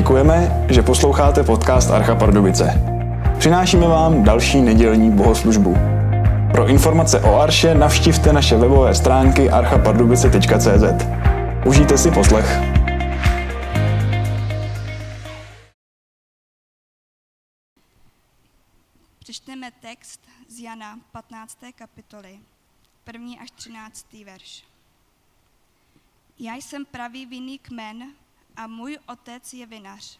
Děkujeme, že posloucháte podcast Archa Pardubice. Přinášíme vám další nedělní bohoslužbu. Pro informace o Arše navštivte naše webové stránky archapardubice.cz. Užijte si poslech. Přečteme text z Jana 15. kapitoly, 1. až 13. verš. Já jsem pravý vinný kmen a můj otec je vinař.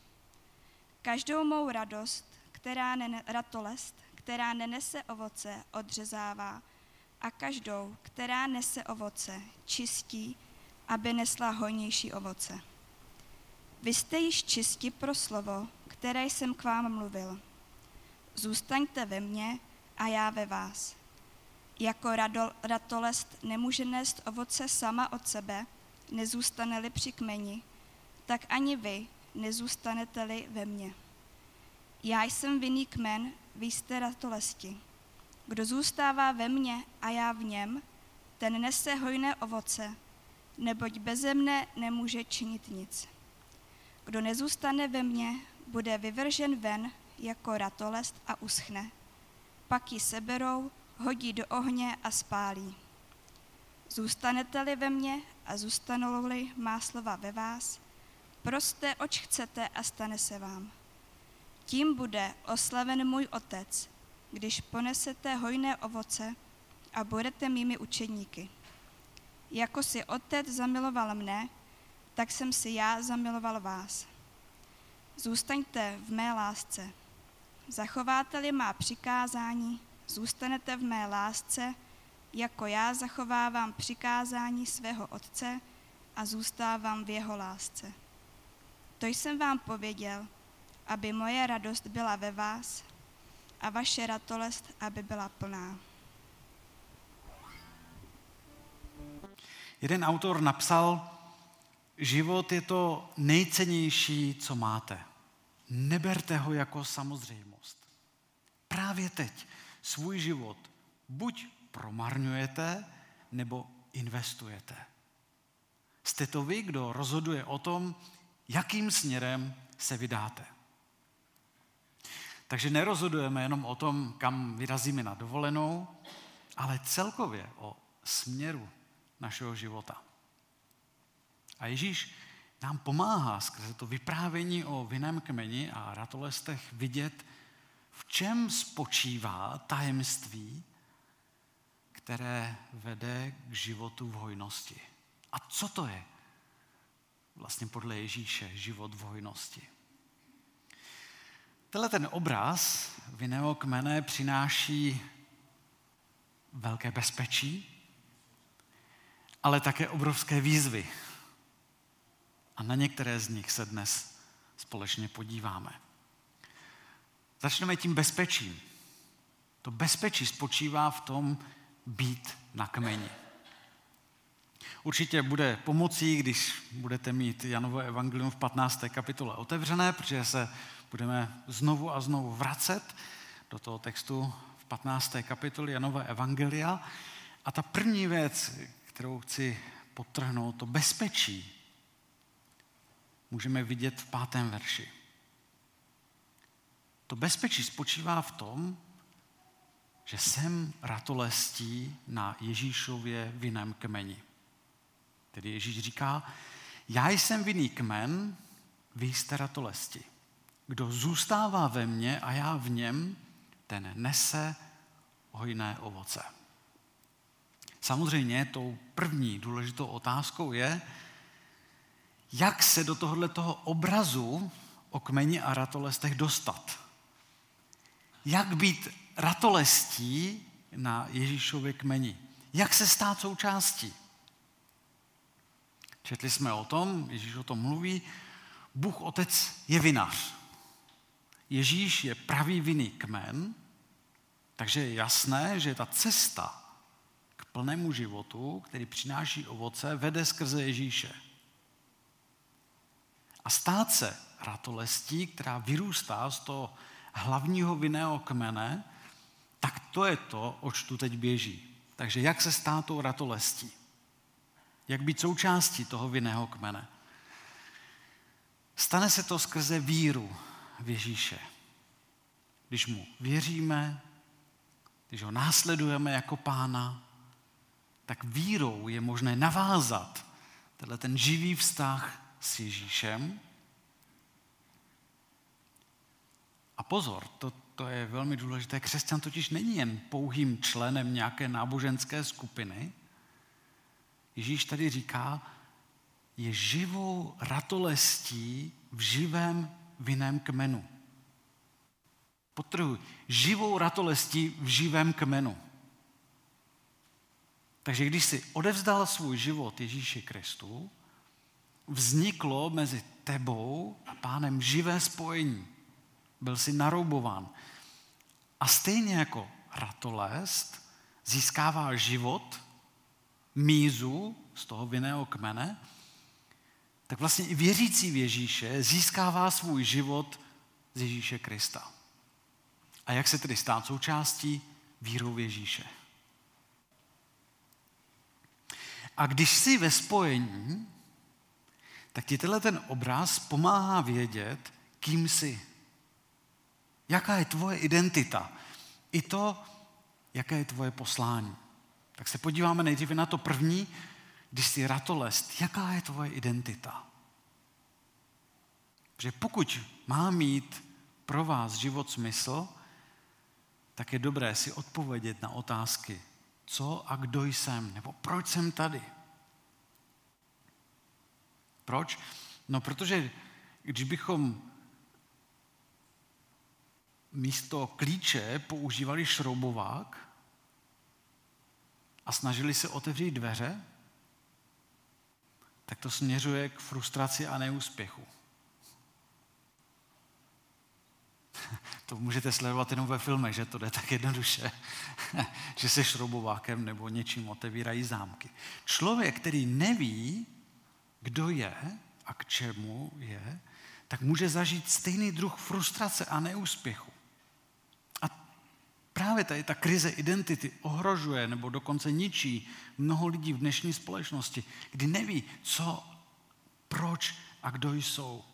Každou mou radost, která nene, ratolest, která nenese ovoce, odřezává a každou, která nese ovoce, čistí, aby nesla hojnější ovoce. Vy jste již čisti pro slovo, které jsem k vám mluvil. Zůstaňte ve mně a já ve vás. Jako radol, ratolest nemůže nést ovoce sama od sebe, nezůstane-li při kmeni, tak ani vy nezůstanete-li ve mně. Já jsem vinný kmen, vy jste ratolesti. Kdo zůstává ve mně a já v něm, ten nese hojné ovoce, neboť beze mne nemůže činit nic. Kdo nezůstane ve mně, bude vyvržen ven jako ratolest a uschne. Pak ji seberou, hodí do ohně a spálí. Zůstanete-li ve mně a zůstanou-li má slova ve vás, proste, oč chcete a stane se vám. Tím bude oslaven můj otec, když ponesete hojné ovoce a budete mými učedníky. Jako si otec zamiloval mne, tak jsem si já zamiloval vás. Zůstaňte v mé lásce. Zachováte-li má přikázání, zůstanete v mé lásce, jako já zachovávám přikázání svého otce a zůstávám v jeho lásce. To jsem vám pověděl, aby moje radost byla ve vás a vaše ratolest, aby byla plná. Jeden autor napsal, život je to nejcennější, co máte. Neberte ho jako samozřejmost. Právě teď svůj život buď promarňujete, nebo investujete. Jste to vy, kdo rozhoduje o tom, jakým směrem se vydáte. Takže nerozhodujeme jenom o tom, kam vyrazíme na dovolenou, ale celkově o směru našeho života. A Ježíš nám pomáhá skrze to vyprávění o vinném kmeni a ratolestech vidět, v čem spočívá tajemství, které vede k životu v hojnosti. A co to je vlastně podle Ježíše život v hojnosti? Tenhle ten obraz vinného kmene přináší velké bezpečí, ale také obrovské výzvy. A na některé z nich se dnes společně podíváme. Začneme tím bezpečím. To bezpečí spočívá v tom být na kmeni. Určitě bude pomocí, když budete mít Janovo evangelium v 15. kapitole otevřené, protože se budeme znovu a znovu vracet do toho textu v 15. kapitole Janova evangelia. A ta první věc, kterou chci potrhnout, to bezpečí, můžeme vidět v pátém verši. To bezpečí spočívá v tom, že jsem ratolestí na Ježíšově vinném kmeni. Tedy Ježíš říká, já jsem vinný kmen, vy jste ratolesti. Kdo zůstává ve mně a já v něm, ten nese hojné ovoce. Samozřejmě tou první důležitou otázkou je, jak se do tohoto obrazu o kmeni a ratolestech dostat. Jak být ratolestí na Ježíšově kmeni. Jak se stát součástí. Četli jsme o tom, Ježíš o tom mluví, Bůh Otec je vinař. Ježíš je pravý vinný kmen, takže je jasné, že ta cesta k plnému životu, který přináší ovoce, vede skrze Ježíše. A stát se ratolestí, která vyrůstá z toho hlavního vinného kmene, tak to je to, oč tu teď běží. Takže jak se stát tou ratolestí? Jak být součástí toho vinného kmene? Stane se to skrze víru v Ježíše. Když mu věříme, když ho následujeme jako pána, tak vírou je možné navázat tenhle ten živý vztah s Ježíšem. A pozor, to, to je velmi důležité. Křesťan totiž není jen pouhým členem nějaké náboženské skupiny. Ježíš tady říká, je živou ratolestí v živém vinném kmenu. Potrhuji, živou ratolestí v živém kmenu. Takže když si odevzdal svůj život Ježíši Kristu, vzniklo mezi tebou a pánem živé spojení. Byl si naroubován. A stejně jako ratolest získává život, mízu z toho vinného kmene, tak vlastně i věřící v Ježíše získává svůj život z Ježíše Krista. A jak se tedy stát součástí vírou v Ježíše? A když jsi ve spojení, tak ti tenhle ten obraz pomáhá vědět, kým jsi. Jaká je tvoje identita. I to, jaké je tvoje poslání. Tak se podíváme nejdříve na to první, když jsi ratolest, jaká je tvoje identita? Protože pokud má mít pro vás život smysl, tak je dobré si odpovědět na otázky, co a kdo jsem, nebo proč jsem tady. Proč? No, protože když bychom místo klíče používali šroubovák a snažili se otevřít dveře, tak to směřuje k frustraci a neúspěchu. To můžete sledovat jenom ve filmech, že to jde tak jednoduše, že se šroubovákem nebo něčím otevírají zámky. Člověk, který neví, kdo je a k čemu je, tak může zažít stejný druh frustrace a neúspěchu. Právě tady ta krize identity ohrožuje nebo dokonce ničí mnoho lidí v dnešní společnosti, kdy neví, co, proč a kdo jsou.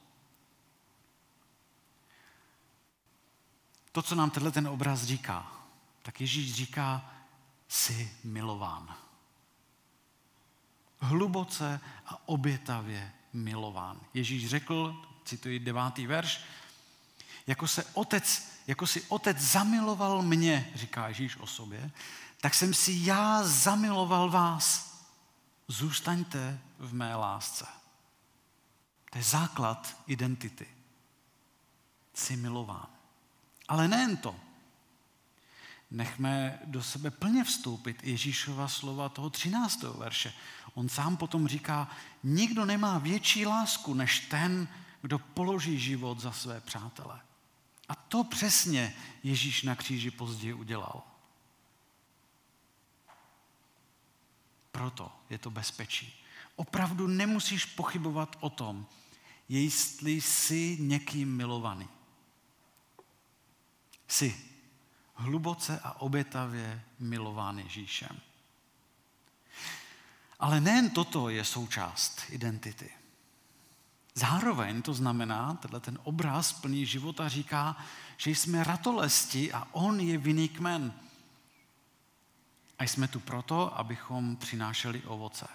To, co nám tenhle ten obraz říká, tak Ježíš říká, jsi milován. Hluboce a obětavě milován. Ježíš řekl, cituji devátý verš, jako, se otec, jako si otec zamiloval mě, říká Ježíš o sobě, tak jsem si já zamiloval vás. Zůstaňte v mé lásce. To je základ identity. Jsi milován. Ale nejen to. Nechme do sebe plně vstoupit Ježíšova slova toho 13. verše. On sám potom říká, nikdo nemá větší lásku než ten, kdo položí život za své přátele. A to přesně Ježíš na kříži později udělal. Proto je to bezpečí. Opravdu nemusíš pochybovat o tom, jestli jsi někým milovaný. Jsi hluboce a obětavě milován Ježíšem. Ale nejen toto je součást identity. Zároveň to znamená, tenhle ten obraz plný života říká, že jsme ratolesti a on je vinný kmen. A jsme tu proto, abychom přinášeli ovoce.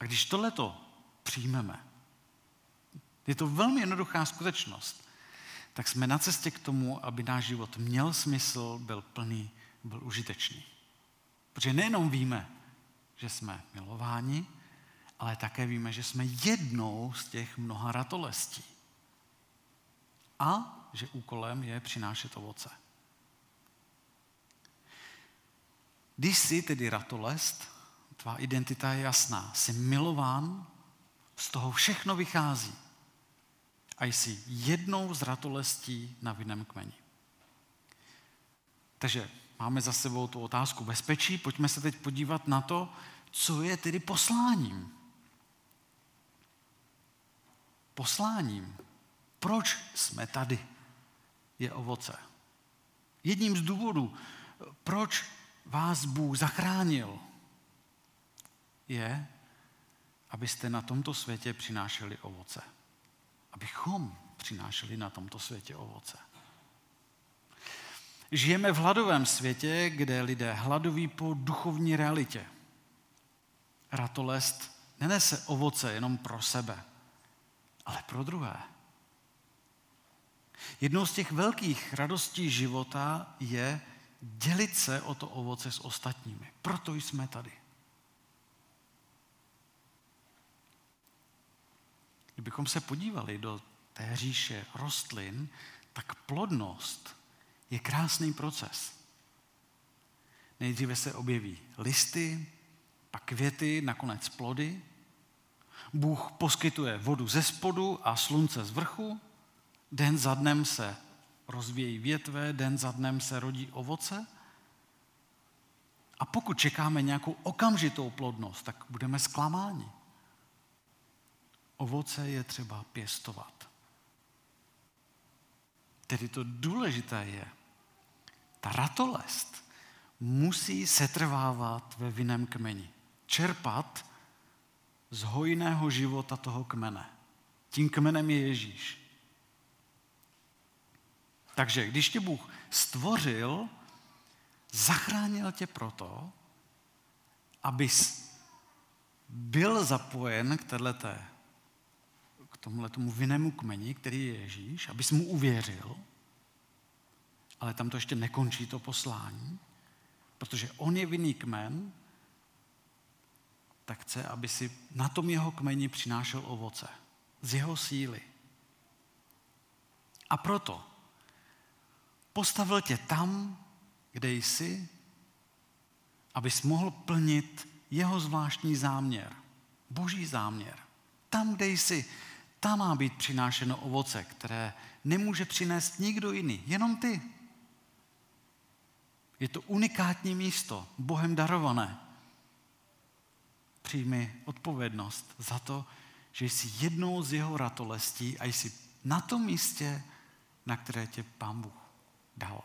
A když tohleto přijmeme, je to velmi jednoduchá skutečnost, tak jsme na cestě k tomu, aby náš život měl smysl, byl plný, byl užitečný. Protože nejenom víme, že jsme milováni, ale také víme, že jsme jednou z těch mnoha ratolestí. A že úkolem je přinášet ovoce. Když jsi tedy ratolest, tvá identita je jasná. Jsi milován, z toho všechno vychází. A jsi jednou z ratolestí na vinném kmeni. Takže máme za sebou tu otázku bezpečí. Pojďme se teď podívat na to, co je tedy posláním. Posláním. Proč jsme tady? Je ovoce. Jedním z důvodů, proč vás Bůh zachránil, je, abyste na tomto světě přinášeli ovoce. Abychom přinášeli na tomto světě ovoce. Žijeme v hladovém světě, kde lidé hladoví po duchovní realitě. Ratolest nenese ovoce jenom pro sebe, ale pro druhé. Jednou z těch velkých radostí života je dělit se o to ovoce s ostatními. Proto jsme tady. Kdybychom se podívali do té říše rostlin, tak plodnost je krásný proces. Nejdříve se objeví listy, pak květy, nakonec plody. Bůh poskytuje vodu ze spodu a slunce z vrchu. Den za dnem se rozvíjí větve, den za dnem se rodí ovoce. A pokud čekáme nějakou okamžitou plodnost, tak budeme zklamáni. Ovoce je třeba pěstovat. Tedy to důležité je, ta ratolest musí setrvávat ve vinném kmeni. Čerpat z hojného života toho kmene. Tím kmenem je Ježíš. Takže když tě Bůh stvořil, zachránil tě proto, abys byl zapojen k této tomuhle tomu vinnému kmeni, který je Ježíš, abys mu uvěřil, ale tam to ještě nekončí to poslání, protože on je vinný kmen, tak chce, aby si na tom jeho kmeni přinášel ovoce z jeho síly. A proto postavil tě tam, kde jsi, abys mohl plnit jeho zvláštní záměr, boží záměr. Tam, kde jsi, tam má být přinášeno ovoce, které nemůže přinést nikdo jiný, jenom ty. Je to unikátní místo, Bohem darované. Přijmi odpovědnost za to, že jsi jednou z jeho ratolestí a jsi na tom místě, na které tě Pán Bůh dal.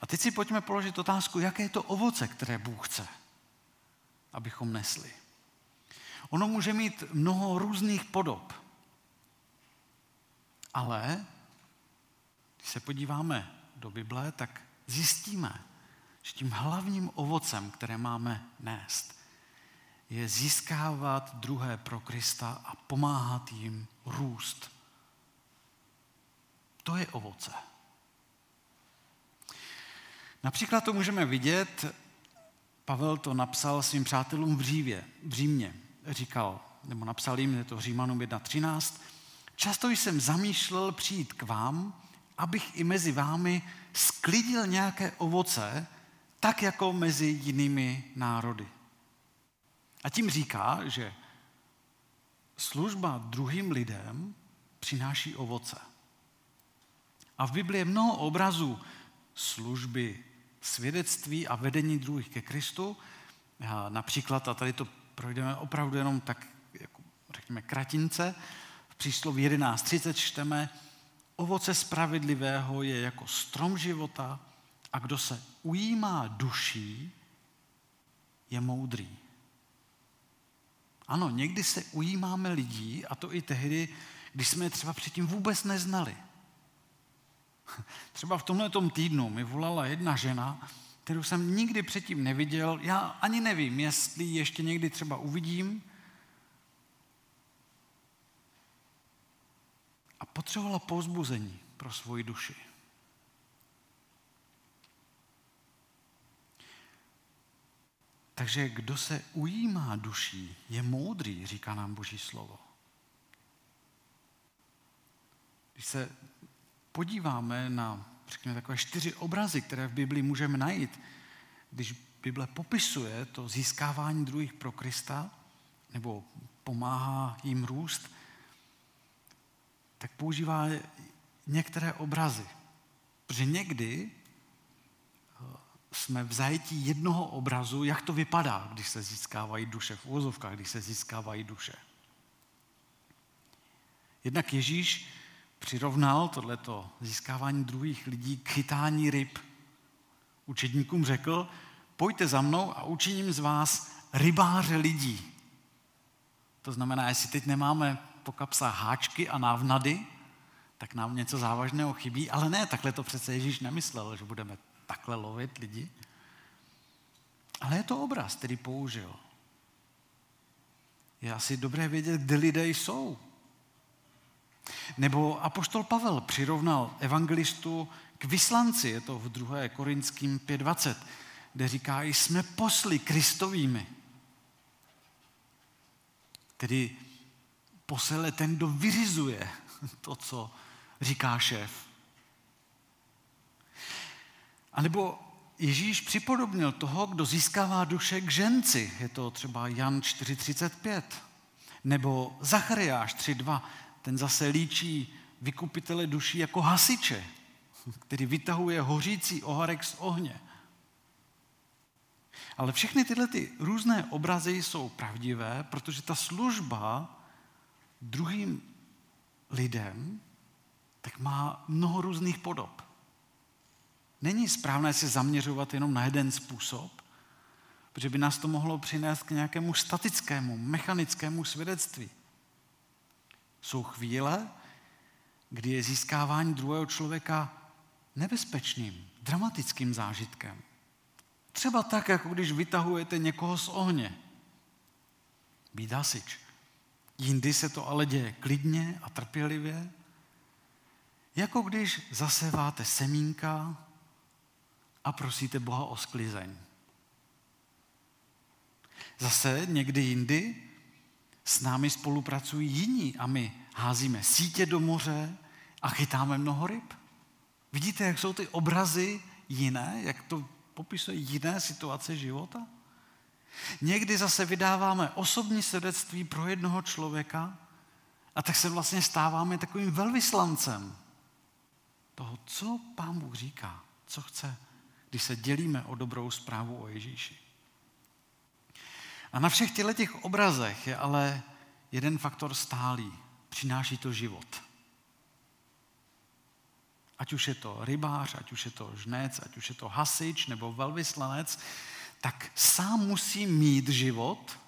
A teď si pojďme položit otázku, jaké je to ovoce, které Bůh chce, abychom nesli. Ono může mít mnoho různých podob. Ale když se podíváme do Bible, tak zjistíme, že tím hlavním ovocem, které máme nést, je získávat druhé pro Krista a pomáhat jim růst. To je ovoce. Například to můžeme vidět, Pavel to napsal svým přátelům v, Řívě, v Římě říkal, nebo napsal jim, je to Římanům 1.13, často jsem zamýšlel přijít k vám, abych i mezi vámi sklidil nějaké ovoce, tak jako mezi jinými národy. A tím říká, že služba druhým lidem přináší ovoce. A v Biblii je mnoho obrazů služby, svědectví a vedení druhých ke Kristu. Například, a tady to projdeme opravdu jenom tak, jako, řekněme, kratince. V přísloví 11.30 čteme, ovoce spravedlivého je jako strom života a kdo se ujímá duší, je moudrý. Ano, někdy se ujímáme lidí, a to i tehdy, když jsme je třeba předtím vůbec neznali. Třeba v tomhle týdnu mi volala jedna žena, kterou jsem nikdy předtím neviděl. Já ani nevím, jestli ještě někdy třeba uvidím. A potřebovala pouzbuzení pro svoji duši. Takže kdo se ujímá duší, je moudrý, říká nám Boží slovo. Když se podíváme na řekněme, takové čtyři obrazy, které v Biblii můžeme najít, když Bible popisuje to získávání druhých pro Krista, nebo pomáhá jim růst, tak používá některé obrazy. Protože někdy jsme v zajetí jednoho obrazu, jak to vypadá, když se získávají duše, v úvozovkách, když se získávají duše. Jednak Ježíš přirovnal tohleto získávání druhých lidí k chytání ryb. Učedníkům řekl, pojďte za mnou a učiním z vás rybáře lidí. To znamená, jestli teď nemáme po kapsách háčky a návnady, tak nám něco závažného chybí, ale ne, takhle to přece Ježíš nemyslel, že budeme takhle lovit lidi. Ale je to obraz, který použil. Je asi dobré vědět, kde lidé jsou. Nebo apoštol Pavel přirovnal evangelistu k vyslanci, je to v 2. Korinským 5.20, kde říká, jsme posly Kristovými. Tedy posele ten, kdo vyřizuje to, co říká šéf. A nebo Ježíš připodobnil toho, kdo získává duše k ženci. Je to třeba Jan 4.35. Nebo Zachariáš 3.2. Ten zase líčí vykupitele duší jako hasiče, který vytahuje hořící oharek z ohně. Ale všechny tyhle ty různé obrazy jsou pravdivé, protože ta služba druhým lidem tak má mnoho různých podob. Není správné se zaměřovat jenom na jeden způsob, protože by nás to mohlo přinést k nějakému statickému, mechanickému svědectví. Jsou chvíle, kdy je získávání druhého člověka nebezpečným, dramatickým zážitkem. Třeba tak, jako když vytahujete někoho z ohně. Být hasič. Jindy se to ale děje klidně a trpělivě, jako když zaseváte semínka a prosíte Boha o sklizeň. Zase někdy jindy s námi spolupracují jiní a my házíme sítě do moře a chytáme mnoho ryb. Vidíte, jak jsou ty obrazy jiné, jak to popisuje jiné situace života? Někdy zase vydáváme osobní svědectví pro jednoho člověka a tak se vlastně stáváme takovým velvyslancem toho, co Pán Bůh říká, co chce, když se dělíme o dobrou zprávu o Ježíši. A na všech těchto těch obrazech je ale jeden faktor stálý. Přináší to život. Ať už je to rybář, ať už je to žnec, ať už je to hasič nebo velvyslanec, tak sám musí mít život,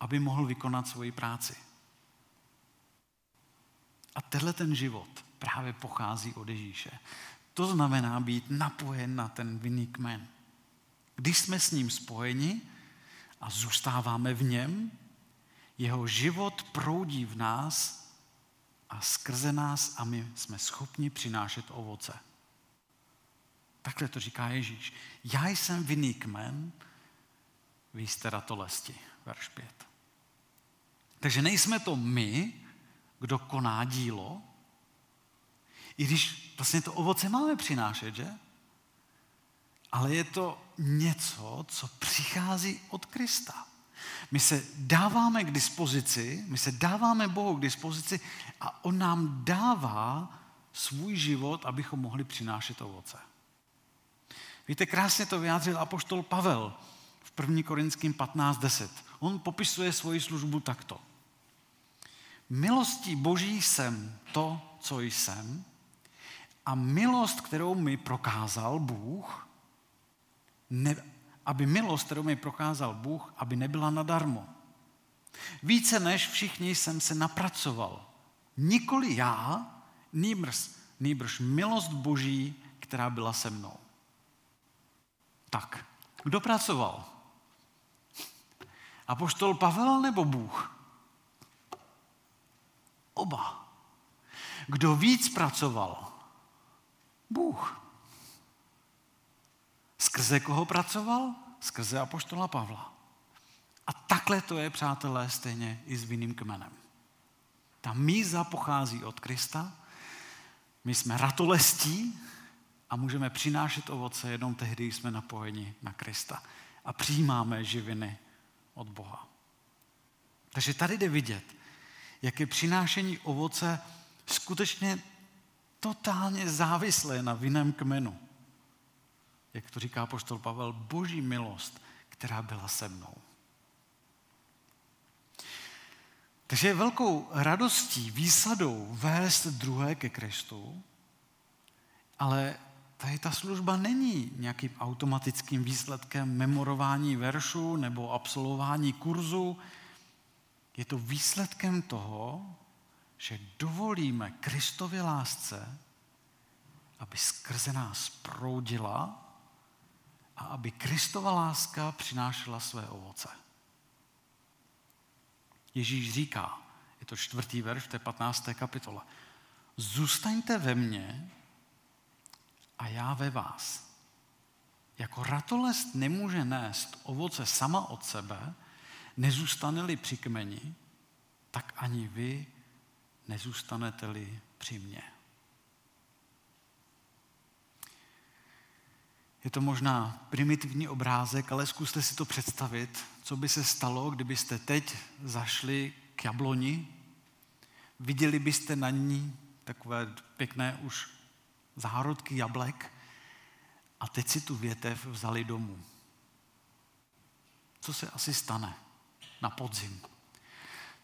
aby mohl vykonat svoji práci. A tenhle ten život právě pochází od Ježíše. To znamená být napojen na ten vinný kmen. Když jsme s ním spojeni a zůstáváme v něm, jeho život proudí v nás a skrze nás a my jsme schopni přinášet ovoce. Takhle to říká Ježíš. Já jsem vinný kmen, vy jste ratolesti. Verš 5. Takže nejsme to my, kdo koná dílo, i když vlastně to ovoce máme přinášet, že? Ale je to něco, co přichází od Krista. My se dáváme k dispozici, my se dáváme Bohu k dispozici a On nám dává svůj život, abychom mohli přinášet ovoce. Víte, krásně to vyjádřil apoštol Pavel v 1. Korinským 15.10. On popisuje svoji službu takto. Milostí boží jsem to, co jsem, a milost, kterou mi prokázal Bůh, ne, aby milost, kterou mi prokázal Bůh, aby nebyla nadarmo. Více než všichni jsem se napracoval. Nikoli já, nýbrž, nýbrž milost Boží, která byla se mnou. Tak, kdo pracoval? Apoštol Pavel nebo Bůh? Oba. Kdo víc pracoval? Bůh. Skrze koho pracoval? Skrze apoštola Pavla. A takhle to je, přátelé, stejně i s vinným kmenem. Ta míza pochází od Krista, my jsme ratolestí a můžeme přinášet ovoce jenom tehdy, když jsme napojeni na Krista a přijímáme živiny od Boha. Takže tady jde vidět, jak je přinášení ovoce skutečně totálně závislé na vinném kmenu. Jak to říká poštol Pavel, boží milost, která byla se mnou. Takže je velkou radostí, výsadou vést druhé ke Kristu, ale tady ta služba není nějakým automatickým výsledkem memorování veršů nebo absolvování kurzu. Je to výsledkem toho, že dovolíme Kristově lásce, aby skrze nás proudila a aby Kristova láska přinášela své ovoce. Ježíš říká, je to čtvrtý verš v té 15. kapitole, zůstaňte ve mně a já ve vás. Jako ratolest nemůže nést ovoce sama od sebe, nezůstane-li při kmeni, tak ani vy nezůstanete-li při mně. Je to možná primitivní obrázek, ale zkuste si to představit, co by se stalo, kdybyste teď zašli k jabloni, viděli byste na ní takové pěkné už zárodky jablek a teď si tu větev vzali domů. Co se asi stane na podzim?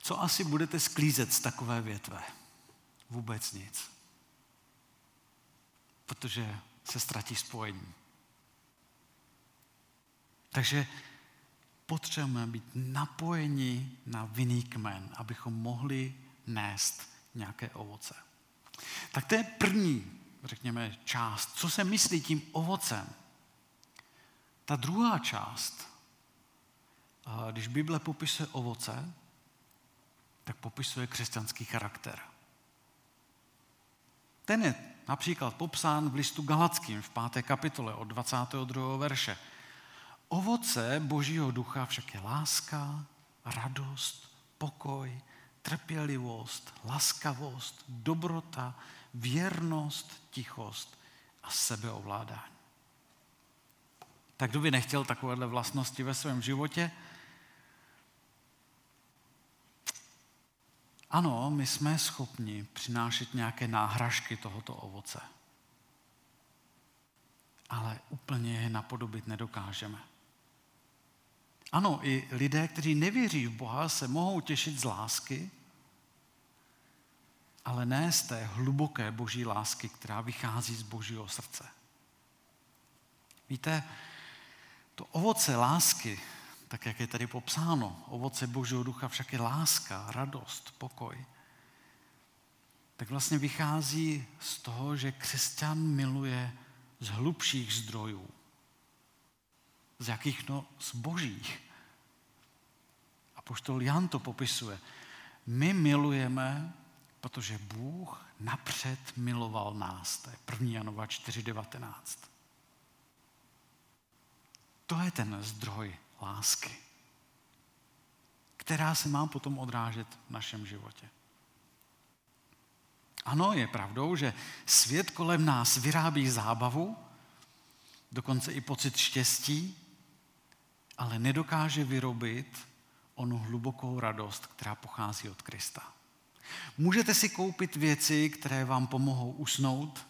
Co asi budete sklízet z takové větve? Vůbec nic. Protože se ztratí spojení. Takže potřebujeme být napojeni na vinný kmen, abychom mohli nést nějaké ovoce. Tak to je první, řekněme, část. Co se myslí tím ovocem? Ta druhá část, když Bible popisuje ovoce, tak popisuje křesťanský charakter. Ten je například popsán v listu Galackým v 5. kapitole od 22. verše. Ovoce Božího ducha však je láska, radost, pokoj, trpělivost, laskavost, dobrota, věrnost, tichost a sebeovládání. Tak kdo by nechtěl takovéhle vlastnosti ve svém životě? Ano, my jsme schopni přinášet nějaké náhražky tohoto ovoce. Ale úplně je napodobit nedokážeme. Ano, i lidé, kteří nevěří v Boha, se mohou těšit z lásky, ale ne z té hluboké boží lásky, která vychází z božího srdce. Víte, to ovoce lásky, tak jak je tady popsáno, ovoce božího ducha však je láska, radost, pokoj, tak vlastně vychází z toho, že křesťan miluje z hlubších zdrojů. Z jakých? No, z božích. A poštol Jan to popisuje. My milujeme, protože Bůh napřed miloval nás. To je 1. Janova 4.19. To je ten zdroj lásky, která se má potom odrážet v našem životě. Ano, je pravdou, že svět kolem nás vyrábí zábavu, dokonce i pocit štěstí, ale nedokáže vyrobit onu hlubokou radost, která pochází od Krista. Můžete si koupit věci, které vám pomohou usnout,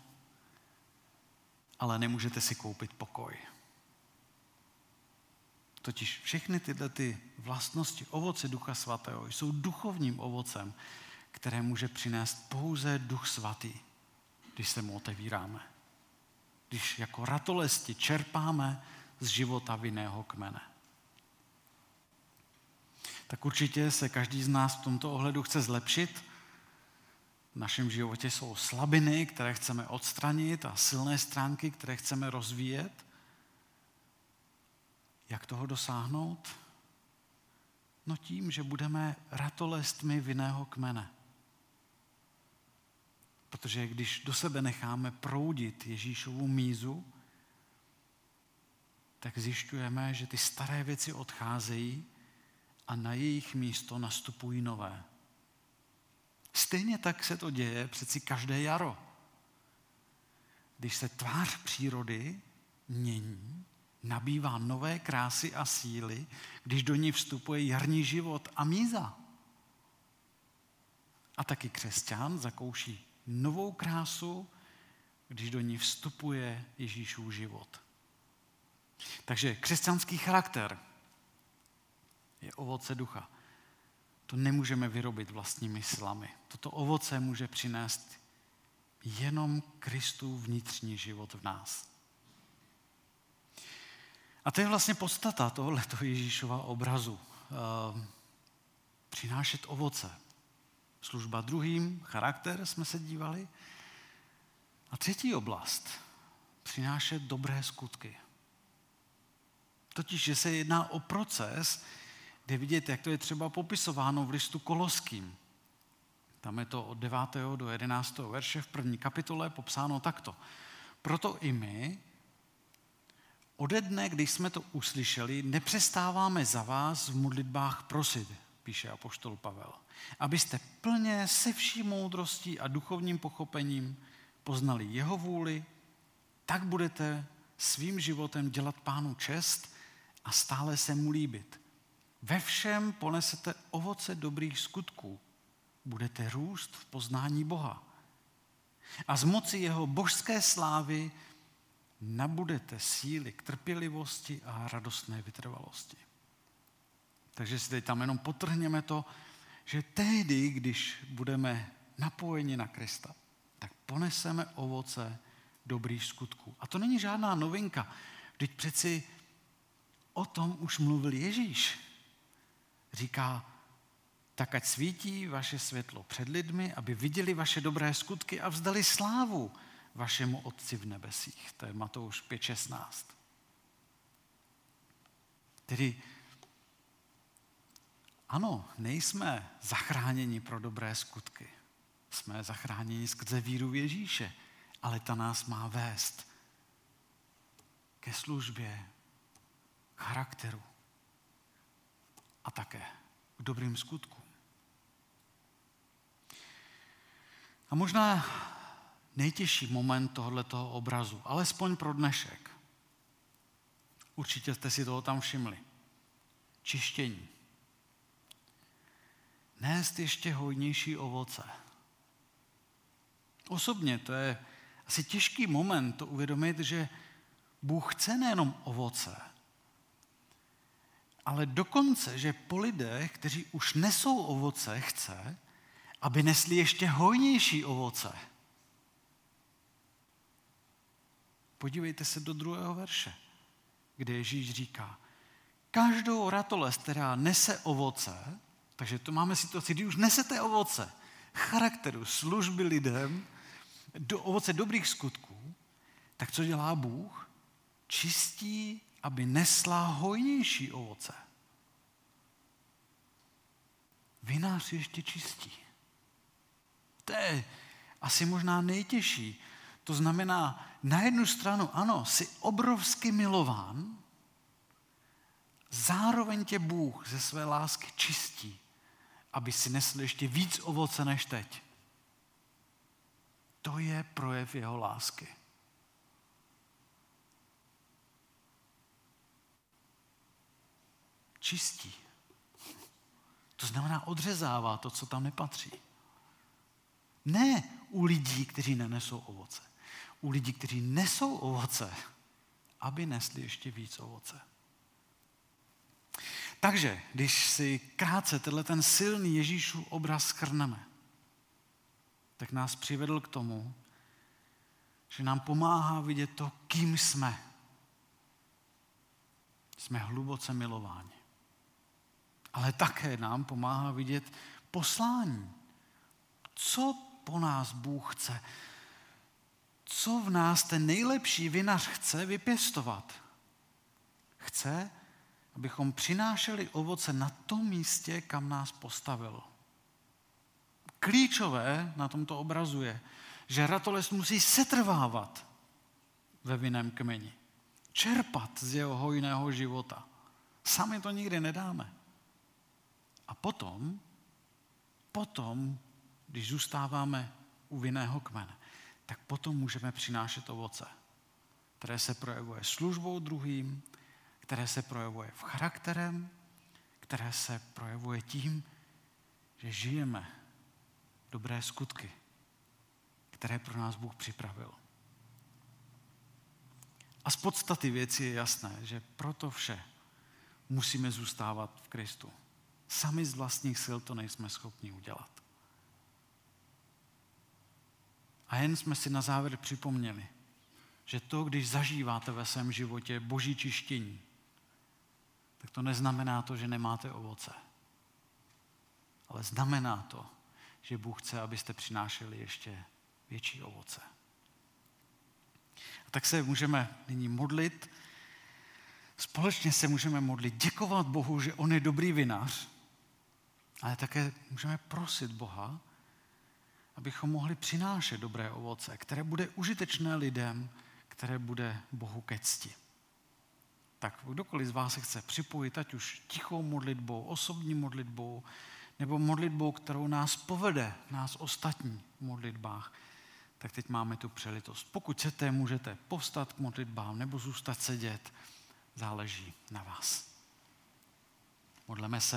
ale nemůžete si koupit pokoj. Totiž všechny tyhle ty vlastnosti, ovoce Ducha Svatého, jsou duchovním ovocem, které může přinést pouze Duch Svatý, když se mu otevíráme. Když jako ratolesti čerpáme z života vinného kmene. Tak určitě se každý z nás v tomto ohledu chce zlepšit. V našem životě jsou slabiny, které chceme odstranit a silné stránky, které chceme rozvíjet. Jak toho dosáhnout? No tím, že budeme ratolestmi vinného kmene. Protože když do sebe necháme proudit Ježíšovu mízu, tak zjišťujeme, že ty staré věci odcházejí a na jejich místo nastupují nové. Stejně tak se to děje přeci každé jaro. Když se tvář přírody mění, nabývá nové krásy a síly, když do ní vstupuje jarní život a míza. A taky křesťan zakouší novou krásu, když do ní vstupuje Ježíšův život. Takže křesťanský charakter je ovoce ducha. To nemůžeme vyrobit vlastními silami. Toto ovoce může přinést jenom Kristův vnitřní život v nás. A to je vlastně podstata tohoto Ježíšova obrazu. Ehm, přinášet ovoce. Služba druhým, charakter jsme se dívali. A třetí oblast, přinášet dobré skutky. Totiž, že se jedná o proces, kde vidíte, jak to je třeba popisováno v listu Koloským. Tam je to od 9. do 11. verše v první kapitole popsáno takto. Proto i my, ode dne, když jsme to uslyšeli, nepřestáváme za vás v modlitbách prosit, píše apoštol Pavel, abyste plně se vší moudrostí a duchovním pochopením poznali jeho vůli, tak budete svým životem dělat pánu čest a stále se mu líbit. Ve všem ponesete ovoce dobrých skutků. Budete růst v poznání Boha. A z moci jeho božské slávy nabudete síly k trpělivosti a radostné vytrvalosti. Takže si teď tam jenom potrhněme to, že tehdy, když budeme napojeni na Krista, tak poneseme ovoce dobrých skutků. A to není žádná novinka. Vždyť přeci o tom už mluvil Ježíš. Říká, tak ať svítí vaše světlo před lidmi, aby viděli vaše dobré skutky a vzdali slávu vašemu Otci v nebesích. To je Matouš 5.16. Tedy ano, nejsme zachráněni pro dobré skutky. Jsme zachráněni skrze víru v Ježíše, ale ta nás má vést ke službě, k charakteru a také k dobrým skutkům. A možná nejtěžší moment tohoto obrazu, alespoň pro dnešek. Určitě jste si toho tam všimli. Čištění. Nést ještě hojnější ovoce. Osobně to je asi těžký moment to uvědomit, že Bůh chce nejenom ovoce, ale dokonce, že po lidech, kteří už nesou ovoce, chce, aby nesli ještě hojnější ovoce. Podívejte se do druhého verše, kde Ježíš říká, každou ratolest, která nese ovoce, takže to máme situaci, kdy už nesete ovoce charakteru, služby lidem, do ovoce dobrých skutků, tak co dělá Bůh? Čistí, aby nesla hojnější ovoce. Vinář ještě čistí. To je asi možná nejtěžší. To znamená, na jednu stranu, ano, jsi obrovsky milován, zároveň tě Bůh ze své lásky čistí, aby si nesl ještě víc ovoce než teď. To je projev jeho lásky. Čistí. To znamená odřezává to, co tam nepatří. Ne u lidí, kteří nenesou ovoce. U lidí, kteří nesou ovoce, aby nesli ještě víc ovoce. Takže, když si krátce tenhle ten silný Ježíšův obraz schrneme, tak nás přivedl k tomu, že nám pomáhá vidět to, kým jsme. Jsme hluboce milováni. Ale také nám pomáhá vidět poslání. Co po nás Bůh chce? Co v nás ten nejlepší vinař chce vypěstovat? Chce, abychom přinášeli ovoce na tom místě, kam nás postavil. Klíčové na tomto obrazu je, že ratolest musí setrvávat ve vinném kmeni. Čerpat z jeho hojného života. Sami to nikdy nedáme. A potom, potom, když zůstáváme u vinného kmene, tak potom můžeme přinášet ovoce, které se projevuje službou druhým, které se projevuje v charakterem, které se projevuje tím, že žijeme dobré skutky, které pro nás Bůh připravil. A z podstaty věci je jasné, že proto vše musíme zůstávat v Kristu. Sami z vlastních sil to nejsme schopni udělat. A jen jsme si na závěr připomněli, že to, když zažíváte ve svém životě boží čištění, tak to neznamená to, že nemáte ovoce. Ale znamená to, že Bůh chce, abyste přinášeli ještě větší ovoce. A tak se můžeme nyní modlit. Společně se můžeme modlit, děkovat Bohu, že On je dobrý vinař, ale také můžeme prosit Boha, abychom mohli přinášet dobré ovoce, které bude užitečné lidem, které bude Bohu ke cti. Tak kdokoliv z vás se chce připojit, ať už tichou modlitbou, osobní modlitbou, nebo modlitbou, kterou nás povede, nás ostatní v modlitbách, tak teď máme tu přelitost. Pokud chcete, můžete povstat k modlitbám nebo zůstat sedět. Záleží na vás. Modleme se.